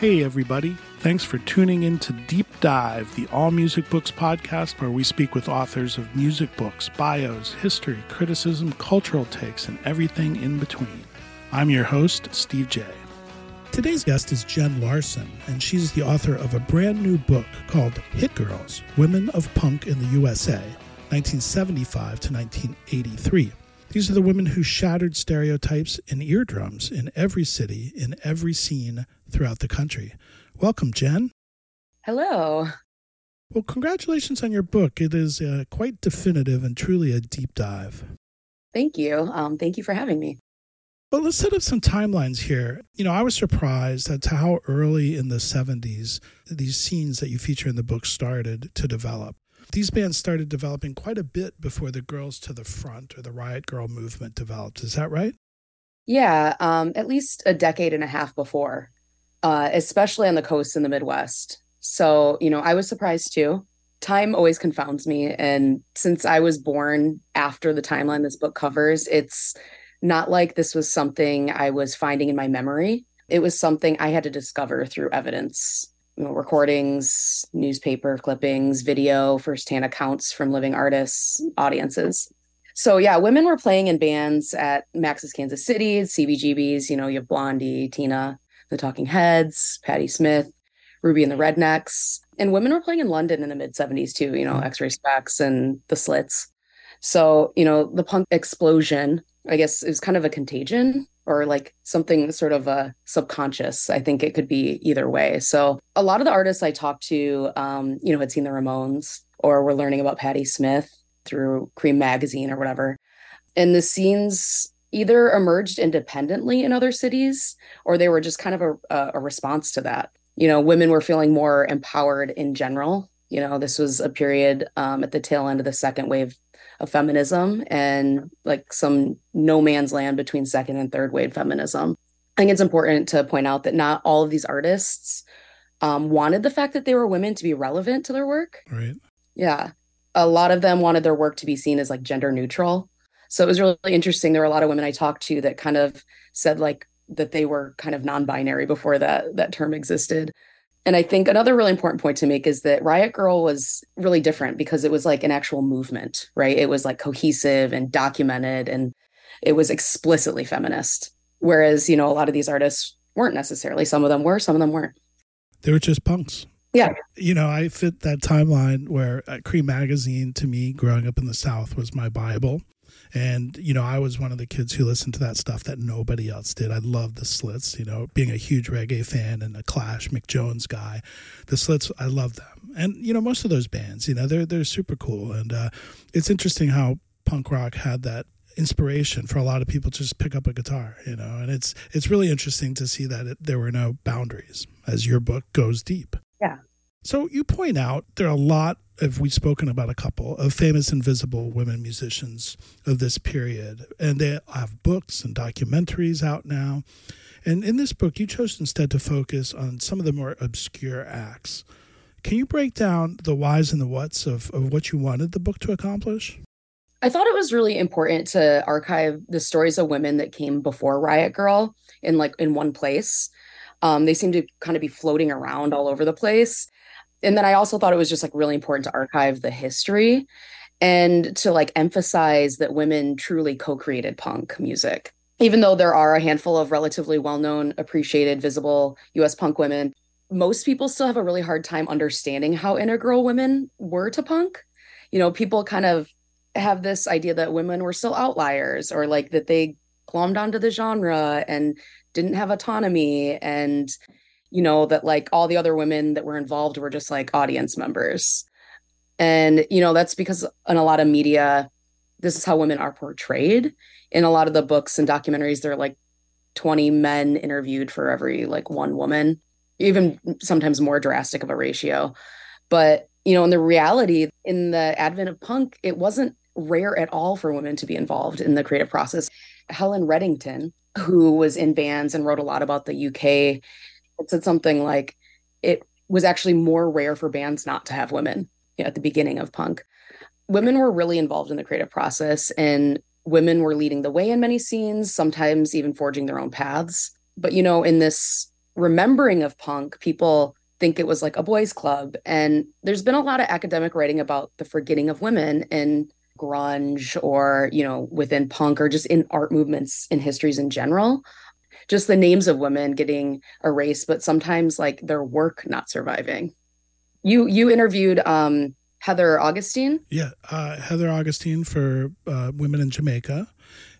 Hey, everybody. Thanks for tuning in to Deep Dive, the All Music Books podcast, where we speak with authors of music books, bios, history, criticism, cultural takes, and everything in between. I'm your host, Steve J. Today's guest is Jen Larson, and she's the author of a brand new book called Hit Girls Women of Punk in the USA, 1975 to 1983. These are the women who shattered stereotypes and eardrums in every city, in every scene throughout the country. Welcome, Jen. Hello. Well, congratulations on your book. It is uh, quite definitive and truly a deep dive. Thank you. Um, thank you for having me. Well, let's set up some timelines here. You know, I was surprised at how early in the 70s these scenes that you feature in the book started to develop. These bands started developing quite a bit before the Girls to the Front or the Riot Girl movement developed. Is that right? Yeah, um, at least a decade and a half before, uh, especially on the coast in the Midwest. So, you know, I was surprised too. Time always confounds me. And since I was born after the timeline this book covers, it's not like this was something I was finding in my memory. It was something I had to discover through evidence you know, recordings, newspaper clippings, video, firsthand accounts from living artists, audiences. So yeah, women were playing in bands at Max's Kansas City, CBGBs. You know, you have Blondie, Tina, the Talking Heads, Patti Smith, Ruby and the Rednecks, and women were playing in London in the mid '70s too. You know, mm-hmm. X-Ray Spex and the Slits. So you know, the punk explosion, I guess, is kind of a contagion or like something sort of a uh, subconscious. I think it could be either way. So a lot of the artists I talked to, um, you know, had seen the Ramones or were learning about Patti Smith through Creem magazine or whatever. And the scenes either emerged independently in other cities or they were just kind of a, a response to that. You know, women were feeling more empowered in general. You know, this was a period um, at the tail end of the second wave of feminism and like some no man's land between second and third wave feminism. I think it's important to point out that not all of these artists um, wanted the fact that they were women to be relevant to their work. Right. Yeah. A lot of them wanted their work to be seen as like gender neutral. So it was really interesting. There were a lot of women I talked to that kind of said like that they were kind of non-binary before that that term existed. And I think another really important point to make is that Riot Girl was really different because it was like an actual movement, right? It was like cohesive and documented and it was explicitly feminist. Whereas, you know, a lot of these artists weren't necessarily. Some of them were, some of them weren't. They were just punks. Yeah. You know, I fit that timeline where uh, Creem Magazine to me growing up in the South was my Bible. And, you know, I was one of the kids who listened to that stuff that nobody else did. I loved the Slits, you know, being a huge reggae fan and a Clash Mick Jones guy. The Slits, I love them. And, you know, most of those bands, you know, they're, they're super cool. And uh, it's interesting how punk rock had that inspiration for a lot of people to just pick up a guitar, you know, and it's, it's really interesting to see that it, there were no boundaries as your book goes deep. Yeah. So you point out there are a lot have we spoken about a couple of famous invisible women musicians of this period, and they have books and documentaries out now. And in this book, you chose instead to focus on some of the more obscure acts. Can you break down the whys and the whats of, of what you wanted the book to accomplish? I thought it was really important to archive the stories of women that came before Riot Girl in like in one place. Um, they seem to kind of be floating around all over the place and then I also thought it was just like really important to archive the history and to like emphasize that women truly co-created punk music. Even though there are a handful of relatively well-known, appreciated, visible US punk women, most people still have a really hard time understanding how integral women were to punk. You know, people kind of have this idea that women were still outliers or like that they glommed onto the genre and didn't have autonomy and you know that like all the other women that were involved were just like audience members. And you know that's because in a lot of media this is how women are portrayed. In a lot of the books and documentaries there are like 20 men interviewed for every like one woman even sometimes more drastic of a ratio. But you know in the reality in the advent of punk it wasn't rare at all for women to be involved in the creative process. Helen Reddington who was in bands and wrote a lot about the uk said something like it was actually more rare for bands not to have women you know, at the beginning of punk. Women were really involved in the creative process and women were leading the way in many scenes, sometimes even forging their own paths. But, you know, in this remembering of punk, people think it was like a boys' club. And there's been a lot of academic writing about the forgetting of women in grunge or, you know, within punk or just in art movements in histories in general just the names of women getting erased, but sometimes like their work not surviving. You you interviewed um, Heather Augustyn. Yeah, uh, Heather Augustyn for uh, Women in Jamaica,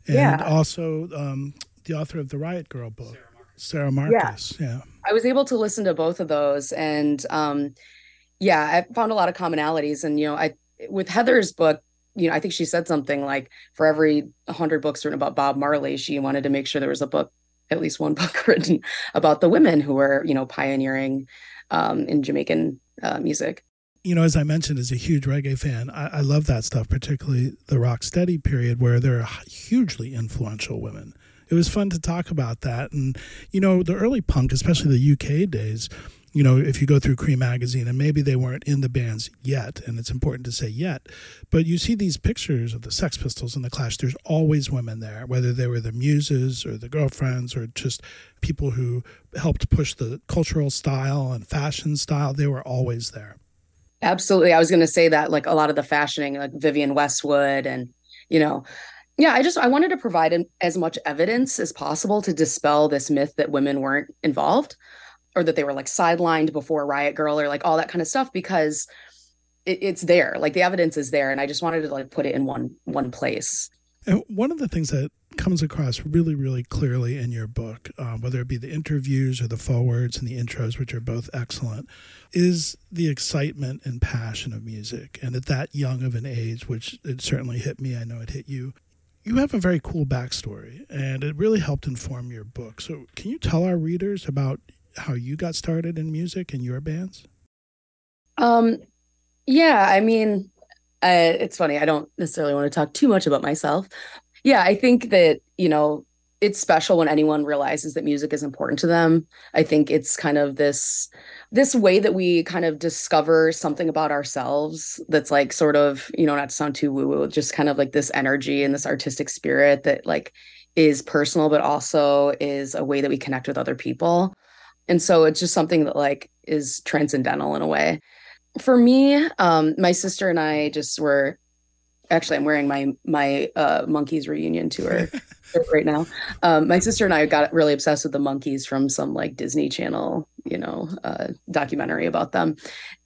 and yeah. also um, the author of the Riot Girl book, Sara Marcus. Yeah. yeah. I was able to listen to both of those, and um, yeah, I found a lot of commonalities. And you know, I with Heather's book, you know, I think she said something like for every 100 books written about Bob Marley, she wanted to make sure there was a book at least one book written about the women who were, you know, pioneering um, in Jamaican uh, music. You know, as I mentioned, as a huge reggae fan, I, I love that stuff, particularly the rock steady period where there are hugely influential women. It was fun to talk about that. And, you know, the early punk, especially the UK days, you know, if you go through Creem magazine, and maybe they weren't in the bands yet, and it's important to say yet, but you see these pictures of the Sex Pistols and the Clash. There's always women there, whether they were the muses or the girlfriends or just people who helped push the cultural style and fashion style. They were always there. Absolutely. I was going to say that, like a lot of the fashioning, like Vivienne Westwood, and, you know, yeah, I just I wanted to provide as much evidence as possible to dispel this myth that women weren't involved or that they were like sidelined before Riot Girl or like all that kind of stuff because it, it's there. Like the evidence is there, and I just wanted to like put it in one one place. And one of the things that comes across really, really clearly in your book, uh, whether it be the interviews or the forwards and the intros, which are both excellent, is the excitement and passion of music. And at that young of an age, which it certainly hit me, I know it hit you, you have a very cool backstory, and it really helped inform your book. So, can you tell our readers about how you got started in music and your bands? Um, yeah, I mean, uh, it's funny. I don't necessarily want to talk too much about myself. Yeah, I think that you know it's special when anyone realizes that music is important to them. I think it's kind of this this way that we kind of discover something about ourselves that's like sort of, you know, not to sound too woo-woo, just kind of like this energy and this artistic spirit that like is personal but also is a way that we connect with other people. And so it's just something that like is transcendental in a way. For me, um, my sister and I just were actually I'm wearing my my uh, Monkees reunion tour right now. Um, my sister and I got really obsessed with the Monkees from some like Disney Channel, you know, uh, documentary about them,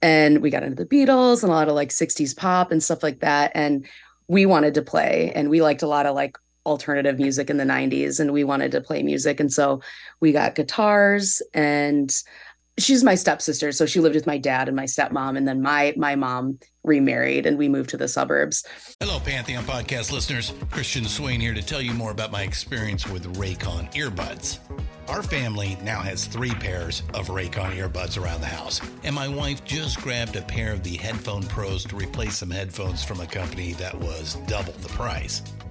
and we got into the Beatles and a lot of like '60s pop and stuff like that. And we wanted to play, and we liked a lot of like alternative music in the 90s and we wanted to play music and so we got guitars and she's my stepsister so she lived with my dad and my stepmom and then my my mom remarried and we moved to the suburbs. Hello pantheon podcast listeners. Christian swain here to tell you more about my experience with raycon earbuds. Our family now has three pairs of Raycon earbuds around the house, and my wife just grabbed a pair of the Headphone Pros to replace some headphones from a company that was double the price.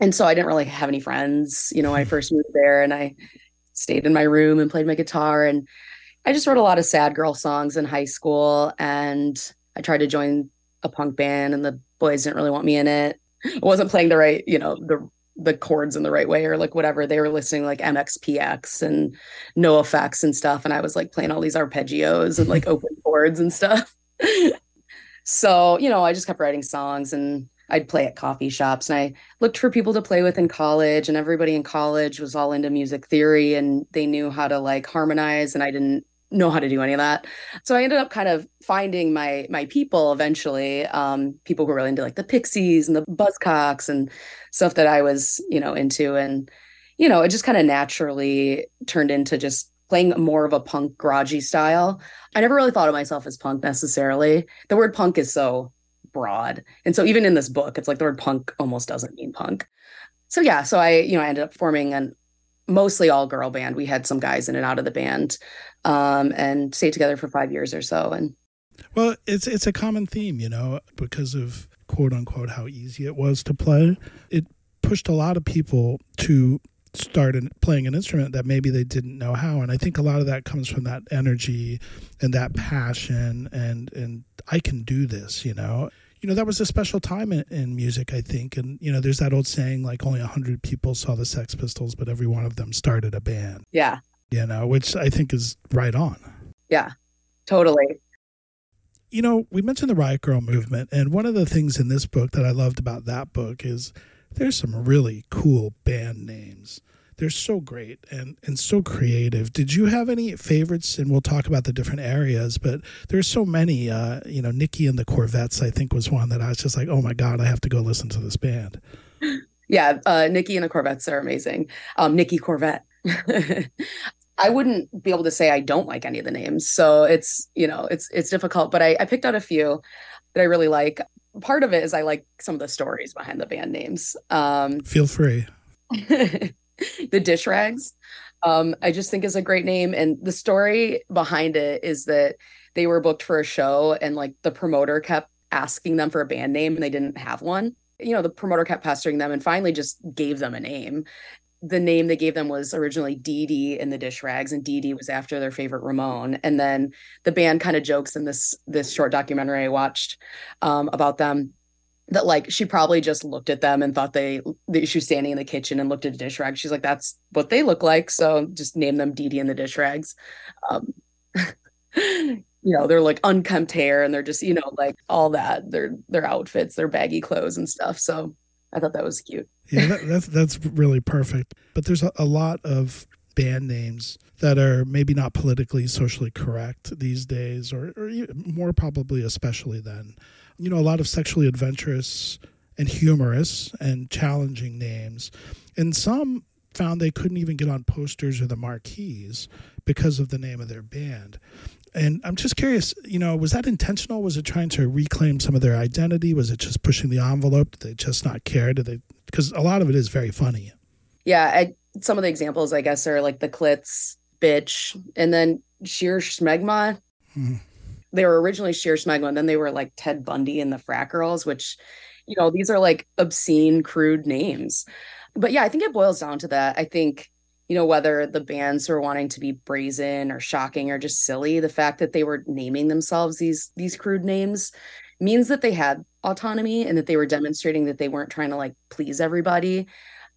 And so I didn't really have any friends. You know, I hmm. first moved there and I stayed in my room and played my guitar. And I just wrote a lot of sad girl songs in high school. And I tried to join a punk band, and the boys didn't really want me in it. I wasn't playing the right, you know, the the chords in the right way or like whatever. They were listening like MxPx and NOFX and stuff. And I was like playing all these arpeggios and like open chords and stuff. so, you know, I just kept writing songs and I'd play at coffee shops and I looked for people to play with in college and everybody in college was all into music theory and they knew how to like harmonize and I didn't know how to do any of that. So I ended up kind of finding my my people eventually, um, people who were really into like the Pixies and the Buzzcocks and stuff that I was, you know, into. And, you know, it just kind of naturally turned into just playing more of a punk garagey style. I never really thought of myself as punk necessarily. The word punk is so broad. And so even in this book, it's like the word punk almost doesn't mean punk. So yeah, so I, you know, I ended up forming an mostly all girl band. We had some guys in and out of the band um, and stayed together for five years or so. And well, it's it's a common theme, you know, because of quote unquote how easy it was to play. It pushed a lot of people to start playing an instrument that maybe they didn't know how. And i think a lot of that comes from that energy and that passion and and i can do this you know? You know that was a special time in, in music i think. And you know there's that old saying like only 100 people saw the sex pistols but every one of them started a band. Yeah. You know which i think is right on. Yeah totally. You know we mentioned the riot girl movement and one of the things in this book that i loved about that book is there's some really cool band names. They're so great and, and so creative. Did you have any favorites? And we'll talk about the different areas, but there's so many. Uh, you know, Nikki and the Corvettes, I think, was one that I was just like, oh my God, I have to go listen to this band. Yeah, uh, Nikki and the Corvettes are amazing. Um, Nikki Corvette. I wouldn't be able to say I don't like any of the names. So it's, you know, it's it's difficult, but I, I picked out a few that I really like part of it is I like some of the stories behind the band names. Um, Feel free. the dish rags, um, I just think is a great name, and the story behind it is that they were booked for a show, and like the promoter kept asking them for a band name, and they didn't have one. You know, the promoter kept pestering them, and finally just gave them a name the name they gave them was originally Dee Dee and the Dish Rags, and Dee Dee was after their favorite Ramone. And then the band kind of jokes in this this short documentary I watched um, about them that like she probably just looked at them and thought they, they she was standing in the kitchen and looked at the dish rag. She's like, that's what they look like, so just name them Dee Dee and the Dish Rags. Um, you know, they're like unkempt hair and they're just you know like all that. Their their outfits, their baggy clothes and stuff. So I thought that was cute yeah, that, that's that's really perfect. But there's a, a lot of band names that are maybe not politically socially correct these days, or, or more probably especially then. You know, a lot of sexually adventurous and humorous and challenging names, and some found they couldn't even get on posters or the marquees because of the name of their band. And I'm just curious, you know, was that intentional? Was it trying to reclaim some of their identity? Was it just pushing the envelope? Did they just not care? Did they? Because a lot of it is very funny. Yeah, I, some of the examples, I guess, are like the Clits, bitch, and then sheer Schmegma. Hmm. They were originally sheer smegma, and then they were like Ted Bundy and the Frat Girls, which, you know, these are like obscene, crude names. But yeah, I think it boils down to that. I think you know, whether the bands were wanting to be brazen or shocking or just silly, the fact that they were naming themselves these these crude names means that they had autonomy and that they were demonstrating that they weren't trying to like please everybody.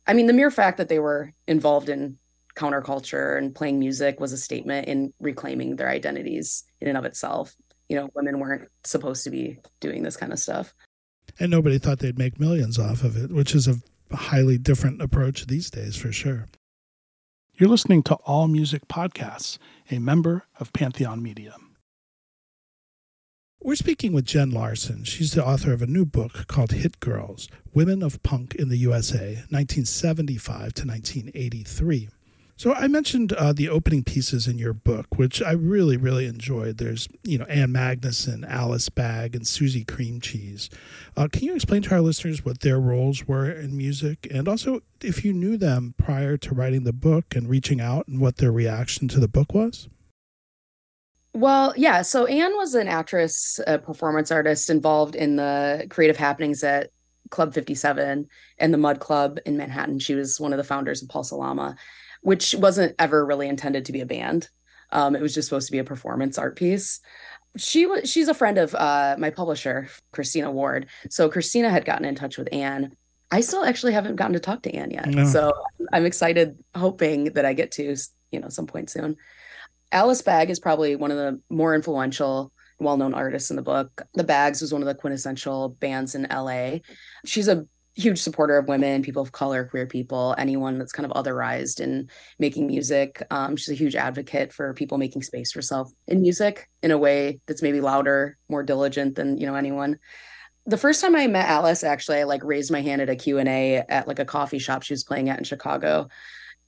I mean, the mere fact that they were involved in counterculture and playing music was a statement in reclaiming their identities in and of itself. You know, women weren't supposed to be doing this kind of stuff. And nobody thought they'd make millions off of it, which is a highly different approach these days for sure. You're listening to All Music Podcasts, a member of Pantheon Media. We're speaking with Jen Larson. She's the author of a new book called Hit Girls Women of Punk in the USA, 1975 to 1983. So I mentioned uh, the opening pieces in your book, which I really, really enjoyed. There's, you know, Ann Magnuson, Alice Bag, and Susie Cream Cheese. Uh, can you explain to our listeners what their roles were in music, and also if you knew them prior to writing the book and reaching out, and what their reaction to the book was? Well, yeah. So Ann was an actress, a performance artist involved in the creative happenings at Club 57 and the Mud Club in Manhattan. She was one of the founders of Pulsallama which wasn't ever really intended to be a band. Um, it was just supposed to be a performance art piece. She was she's a friend of uh, my publisher, Christina Ward. So Christina had gotten in touch with Ann. I still actually haven't gotten to talk to Ann yet. No. So I'm excited, hoping that I get to, you know, some point soon. Alice Bag is probably one of the more influential, well-known artists in the book. The Bags was one of the quintessential bands in LA. She's a huge supporter of women, people of color, queer people, anyone that's kind of otherized in making music. Um, she's a huge advocate for people making space for self in music in a way that's maybe louder, more diligent than you know anyone. The first time I met Alice, actually, I like raised my hand at a Q and A at like a coffee shop she was playing at in Chicago.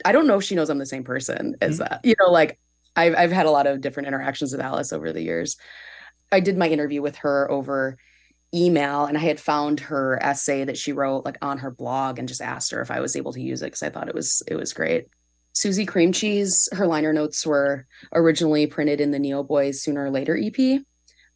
I don't know if she knows I'm the same person as mm-hmm. that. You know, like I've I've had a lot of different interactions with Alice over the years. I did my interview with her over email and I had found her essay that she wrote like on her blog and just asked her if I was able to use it because I thought it was it was great. Susie Cream Cheese, her liner notes were originally printed in the Neoboys Sooner or Later EP.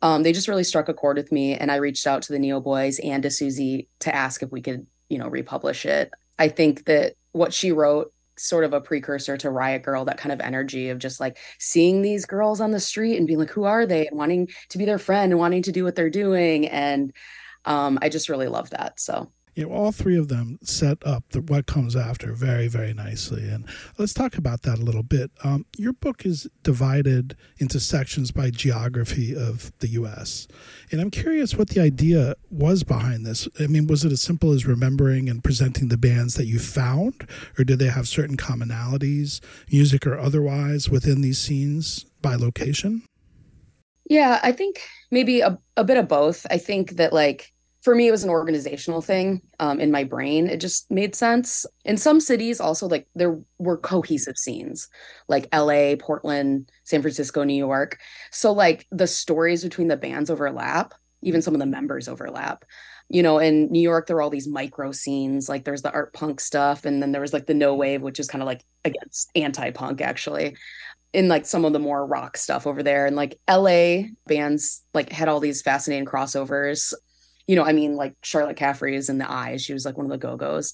Um, they just really struck a chord with me, and I reached out to the Neoboys and to Susie to ask if we could, you know, republish it. I think that what she wrote sort of a precursor to Riot Girl, that kind of energy of just like seeing these girls on the street and being like, who are they? And wanting to be their friend and wanting to do what they're doing. And um, I just really love that. So you know, all three of them set up the, what comes after very, very nicely. And let's talk about that a little bit. Um, your book is divided into sections by geography of the U.S. And I'm curious what the idea was behind this. I mean, was it as simple as remembering and presenting the bands that you found, or did they have certain commonalities, music or otherwise, within these scenes by location? Yeah, I think maybe a, a bit of both. I think that, like, for me it was an organizational thing um, in my brain. It just made sense. In some cities also like there were cohesive scenes like la portland san francisco new york. So like the stories between the bands overlap even some of the members overlap. You know in new york there were all these micro scenes like there's the art punk stuff and then there was like the no wave which is kind of like against anti-punk actually in like some of the more rock stuff over there. And like LA bands like had all these fascinating crossovers you know, I mean, like Charlotte Caffey is in the eyes. She was like one of the go-go's.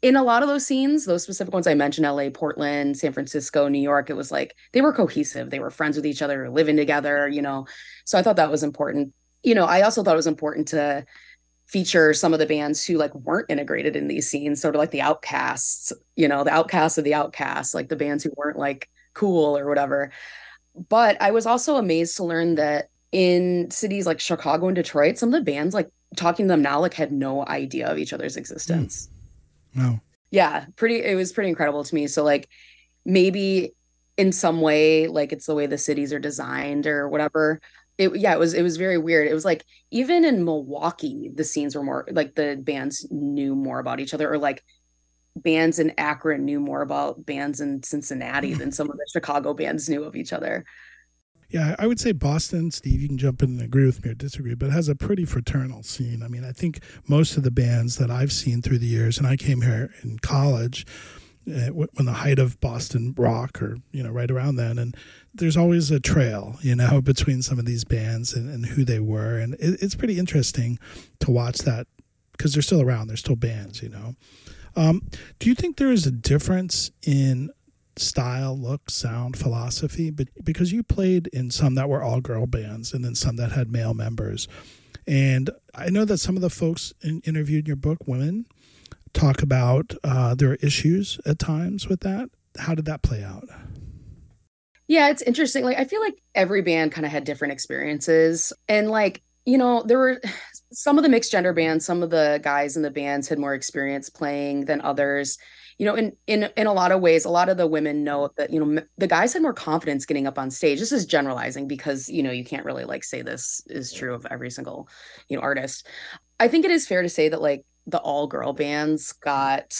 In a lot of those scenes, those specific ones I mentioned, LA, Portland, San Francisco, New York, it was like they were cohesive. They were friends with each other, living together, you know. So I thought that was important. You know, I also thought it was important to feature some of the bands who like weren't integrated in these scenes, sort of like the outcasts, you know, the outcasts of the outcasts, like the bands who weren't like cool or whatever. But I was also amazed to learn that in cities like Chicago and Detroit, some of the bands like talking to them now like had no idea of each other's existence. Mm. No. Yeah, pretty it was pretty incredible to me. So like maybe in some way like it's the way the cities are designed or whatever. It yeah, it was it was very weird. It was like even in Milwaukee the scenes were more like the bands knew more about each other or like bands in Akron knew more about bands in Cincinnati than some of the Chicago bands knew of each other. Yeah, I would say Boston, Steve, you can jump in and agree with me or disagree, but has a pretty fraternal scene. I mean, I think most of the bands that I've seen through the years, and I came here in college uh, when the height of Boston rock or, you know, right around then. And there's always a trail, you know, between some of these bands and, and who they were. And it, it's pretty interesting to watch that because they're still around. They're still bands, you know. Um, do you think there is a difference in style, look, sound, philosophy, but because you played in some that were all girl bands and then some that had male members. And I know that some of the folks in, interviewed in your book, women, talk about uh, their issues at times with that. How did that play out? Yeah, it's interesting. Like, I feel like every band kind of had different experiences. And, like, you know, there were some of the mixed gender bands, some of the guys in the bands had more experience playing than others. You know, in in in a lot of ways, a lot of the women know that you know the guys had more confidence getting up on stage. This is generalizing because you know you can't really like say this is true of every single you know artist. I think it is fair to say that like the all girl bands got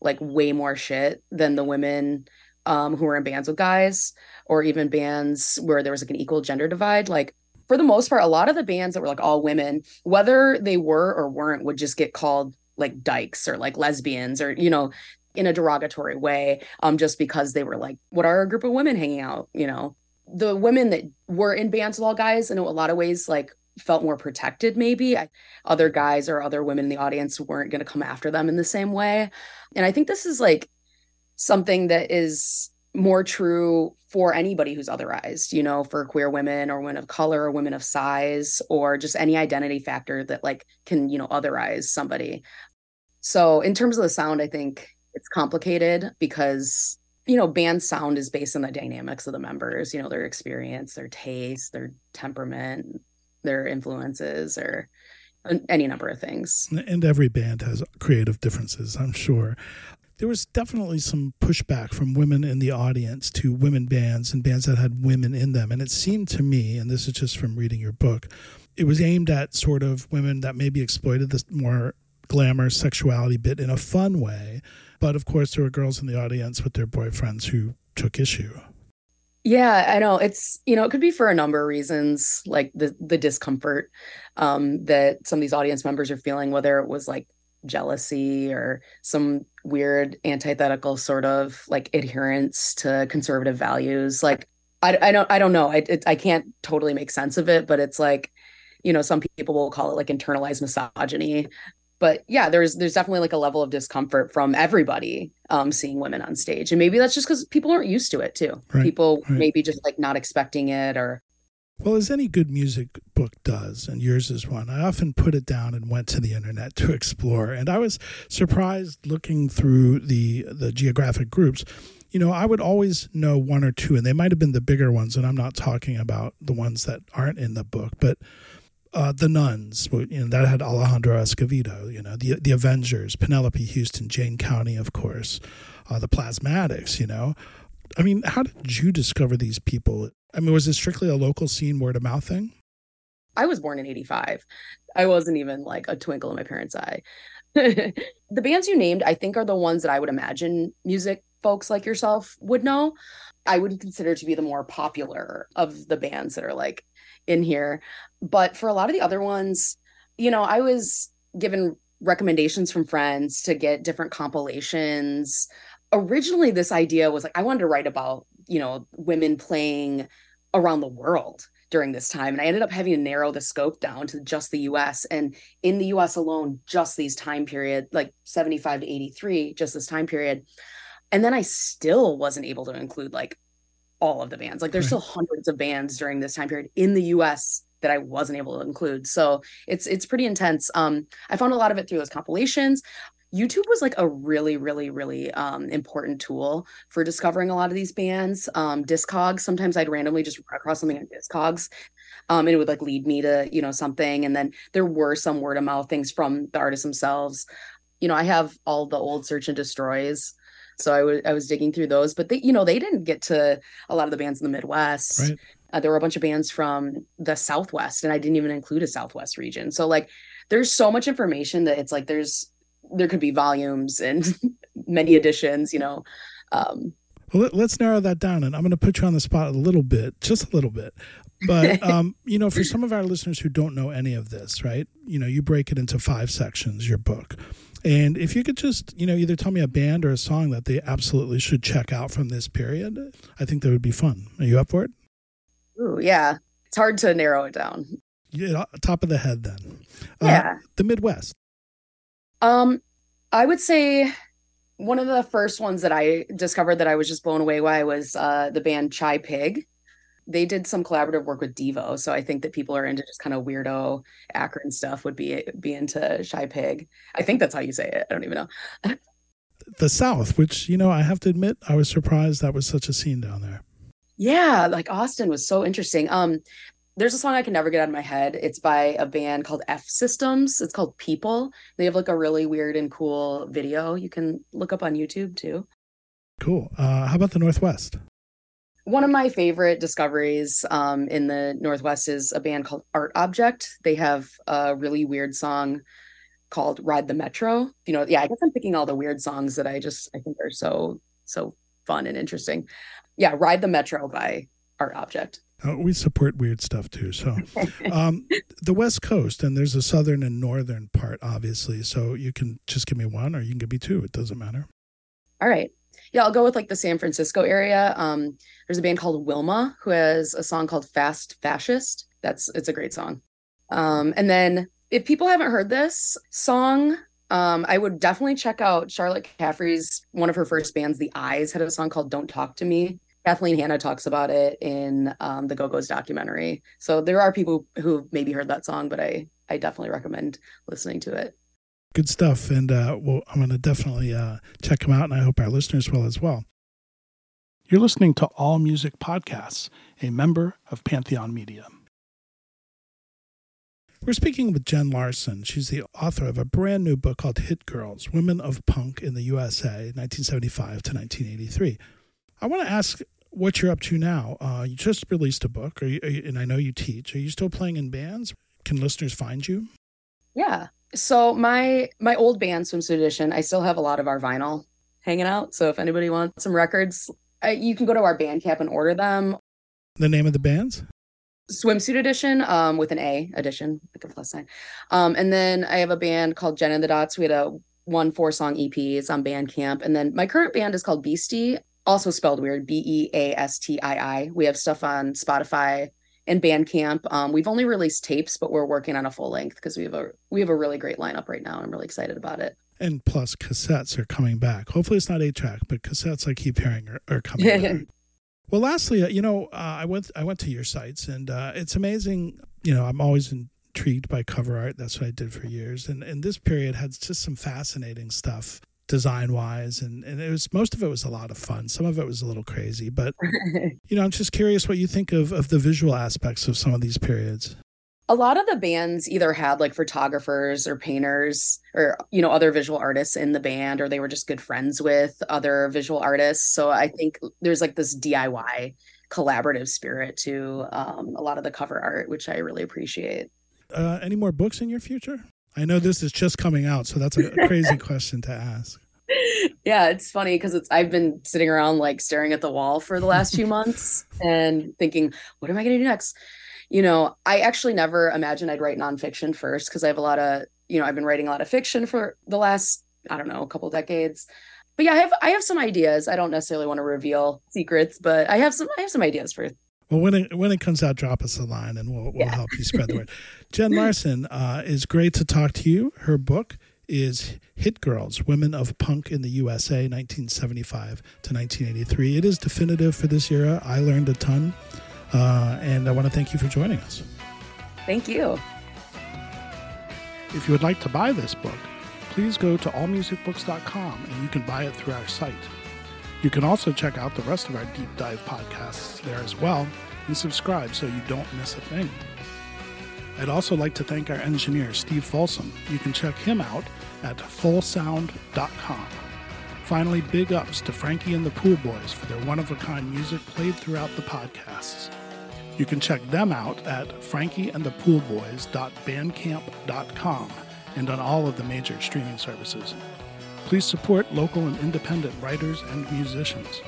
like way more shit than the women um, who were in bands with guys or even bands where there was like an equal gender divide. Like for the most part, a lot of the bands that were like all women, whether they were or weren't, would just get called like dykes or like lesbians or, you know, in a derogatory way, um, just because they were like, what are a group of women hanging out, you know? The women that were in bands with all guys, in a lot of ways, like felt more protected maybe other guys or other women in the audience weren't going to come after them in the same way and i think this is like something that is more true for anybody who's otherized, you know, for queer women or women of color or women of size or just any identity factor that like can, you know, otherize somebody. So in terms of the sound, I think it's complicated because you know, band sound is based on the dynamics of the members, you know, their experience, their taste, their temperament, their influences or any number of things. And every band has creative differences, I'm sure there was definitely some pushback from women in the audience to women bands and bands that had women in them. And it seemed to me, and this is just from reading your book, it was aimed at sort of women that maybe exploited this more glamour sexuality bit in a fun way. But of course, there were girls in the audience with their boyfriends who took issue. Yeah, I know. It's, you know, it could be for a number of reasons, like the the discomfort um that some of these audience members are feeling, whether it was like jealousy or some weird antithetical sort of like adherence to conservative values like i, I don't i don't know I, it, I can't totally make sense of it but it's like you know some people will call it like internalized misogyny but yeah there's there's definitely like a level of discomfort from everybody um seeing women on stage and maybe that's just because people aren't used to it too right, people right. maybe just like not expecting it or well, as any good music book does, and yours is one, I often put it down and went to the internet to explore. And I was surprised looking through the the geographic groups. You know, I would always know one or two, and they might have been the bigger ones. And I'm not talking about the ones that aren't in the book, but uh, the Nuns, you know, that had Alejandro Escovedo. You know, the the Avengers, Penelope Houston, Jane County, of course, uh, the Plasmatics. You know, I mean, how did you discover these people? I mean, was it strictly a local scene word of mouth thing? I was born in 85. I wasn't even like a twinkle in my parents' eye. the bands you named, I think, are the ones that I would imagine music folks like yourself would know. I would consider to be the more popular of the bands that are like in here. But for a lot of the other ones, you know, I was given recommendations from friends to get different compilations. Originally, this idea was like, I wanted to write about you know women playing around the world during this time and i ended up having to narrow the scope down to just the us and in the us alone just these time period like 75 to 83 just this time period and then i still wasn't able to include like all of the bands like there's right. still hundreds of bands during this time period in the us that I wasn't able to include. So it's it's pretty intense. Um, I found a lot of it through those compilations. YouTube was like a really, really, really um, important tool for discovering a lot of these bands. Um, Discogs, sometimes I'd randomly just run across something on Discogs, um, and it would like lead me to you know something. And then there were some word of mouth things from the artists themselves. You know, I have all the old search and destroys, so I, w- I was digging through those. But they, you know, they didn't get to a lot of the bands in the Midwest. Right. Uh, there were a bunch of bands from the Southwest, and I didn't even include a Southwest region. So like, there's so much information that it's like there's there could be volumes and many editions, you know. Um, well, let, us narrow that down, and I'm going to put you on the spot a little bit, just a little bit. But um, you know, for some of our listeners who don't know any of this, right? You know, you break it into five sections. Your book, and if you could just, you know, either tell me a band or a song that they absolutely should check out from this period, I think that would be fun. Are you up for it? Ooh, yeah. It's hard to narrow it down. Yeah, top of the head then. Uh, yeah. Uh, the Midwest. Um, I would say one of the first ones that I discovered that I was just blown away by was uh, the band Chi-Pig. They did some collaborative work with Devo, so I think that people are into just kind of weirdo Akron stuff would be be into Chi-Pig. I think that's how you say it. I don't even know. the South, which you know, I have to admit, I was surprised that was such a scene down there. Yeah, like Austin was so interesting. Um, there's a song I can never get out of my head. It's by a band called F Systems. It's called People. They have like a really weird and cool video you can look up on YouTube too. Cool. Uh, how about the Northwest? One of my favorite discoveries um, in the Northwest is a band called Art Object. They have a really weird song called Ride the Metro. You know, yeah, I guess I'm picking all the weird songs that I just I think are so so fun and interesting. Yeah, Ride the Metro by Art Object. Uh, we support weird stuff too. So, um, the West Coast, and there's a southern and northern part, obviously. So you can just give me one, or you can give me two. It doesn't matter. All right. Yeah, I'll go with like the San Francisco area. Um, there's a band called Wilma who has a song called Fast Fascist. That's it's a great song. Um, and then if people haven't heard this song, um, I would definitely check out Charlotte Caffey's one of her first bands, The Eyes, had a song called Don't Talk to Me. Kathleen Hanna talks about it in um, the Go Go's documentary. So there are people who maybe heard that song, but I I definitely recommend listening to it. Good stuff, and uh, well, I'm going to definitely uh, check them out, and I hope our listeners will as well. You're listening to All Music Podcasts, a member of Pantheon Media. We're speaking with Jen Larson. She's the author of a brand new book called Hit Girls Women of Punk in the USA, 1975 to 1983. I want to ask what you're up to now. Uh, you just released a book, you, and I know you teach. Are you still playing in bands? Can listeners find you? Yeah. So my my old band, Swimsuit Edition, I still have a lot of our vinyl hanging out. So if anybody wants some records, you can go to our Bandcamp and order them. The name of the bands? Swimsuit Edition, um, with an A edition, like a plus sign. Um, and then I have a band called Jen and the Dots. We had a one four song EP. It's on Bandcamp. And then my current band is called Beastii also spelled weird B E A S T I I. We have stuff on Spotify and Bandcamp. Um, we've only released tapes, but we're working on a full length because we have a we have a really great lineup right now. I'm really excited about it. And plus, cassettes are coming back. Hopefully, it's not eight track, but cassettes I keep hearing are, are coming back. Well, lastly, uh, you know, uh, I went I went to your sites, and uh, it's amazing. You know, I'm always intrigued by cover art. That's what I did for years, and and this period had just some fascinating stuff design wise and, and it was most of it was a lot of fun. Some of it was a little crazy but you know i'm just curious what you think of of the visual aspects of some of these periods. A lot of the bands either had like photographers or painters or you know other visual artists in the band or they were just good friends with other visual artists. So i think there's like this diy collaborative spirit to um, a lot of the cover art which i really appreciate. Uh, any more books in your future I know this is just coming out, so that's a crazy question to ask. Yeah, it's funny because it's I've been sitting around like staring at the wall for the last few months and thinking, what am I going to do next? You know, I actually never imagined I'd write nonfiction first because I have a lot of, you know, I've been writing a lot of fiction for the last, I don't know, a couple decades. But yeah, I have I have some ideas. I don't necessarily want to reveal secrets, but I have some I have some ideas for well, when it when it comes out, drop us a line, and we'll we'll yeah. help you spread the word. Jen Larson uh, is great to talk to you. Her book is Hit Girls: Women of Punk in the USA, 1975 to 1983. It is definitive for this era. I learned a ton, uh, and I want to thank you for joining us. Thank you. If you would like to buy this book, please go to allmusicbooks.com and you can buy it through our site. You can also check out the rest of our deep dive podcasts there as well and subscribe so you don't miss a thing. I'd also like to thank our engineer, Steve Folsom. You can check him out at fullsound.com. Finally, big ups to Frankie and the Pool Boys for their one of a kind music played throughout the podcasts. You can check them out at frankieandthepoolboys.bandcamp.com and on all of the major streaming services. Please support local and independent writers and musicians.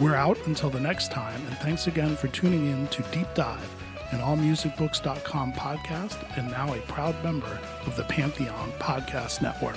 We're out until the next time, and thanks again for tuning in to Deep Dive, an allmusicbooks.com podcast, and now a proud member of the Pantheon Podcast Network.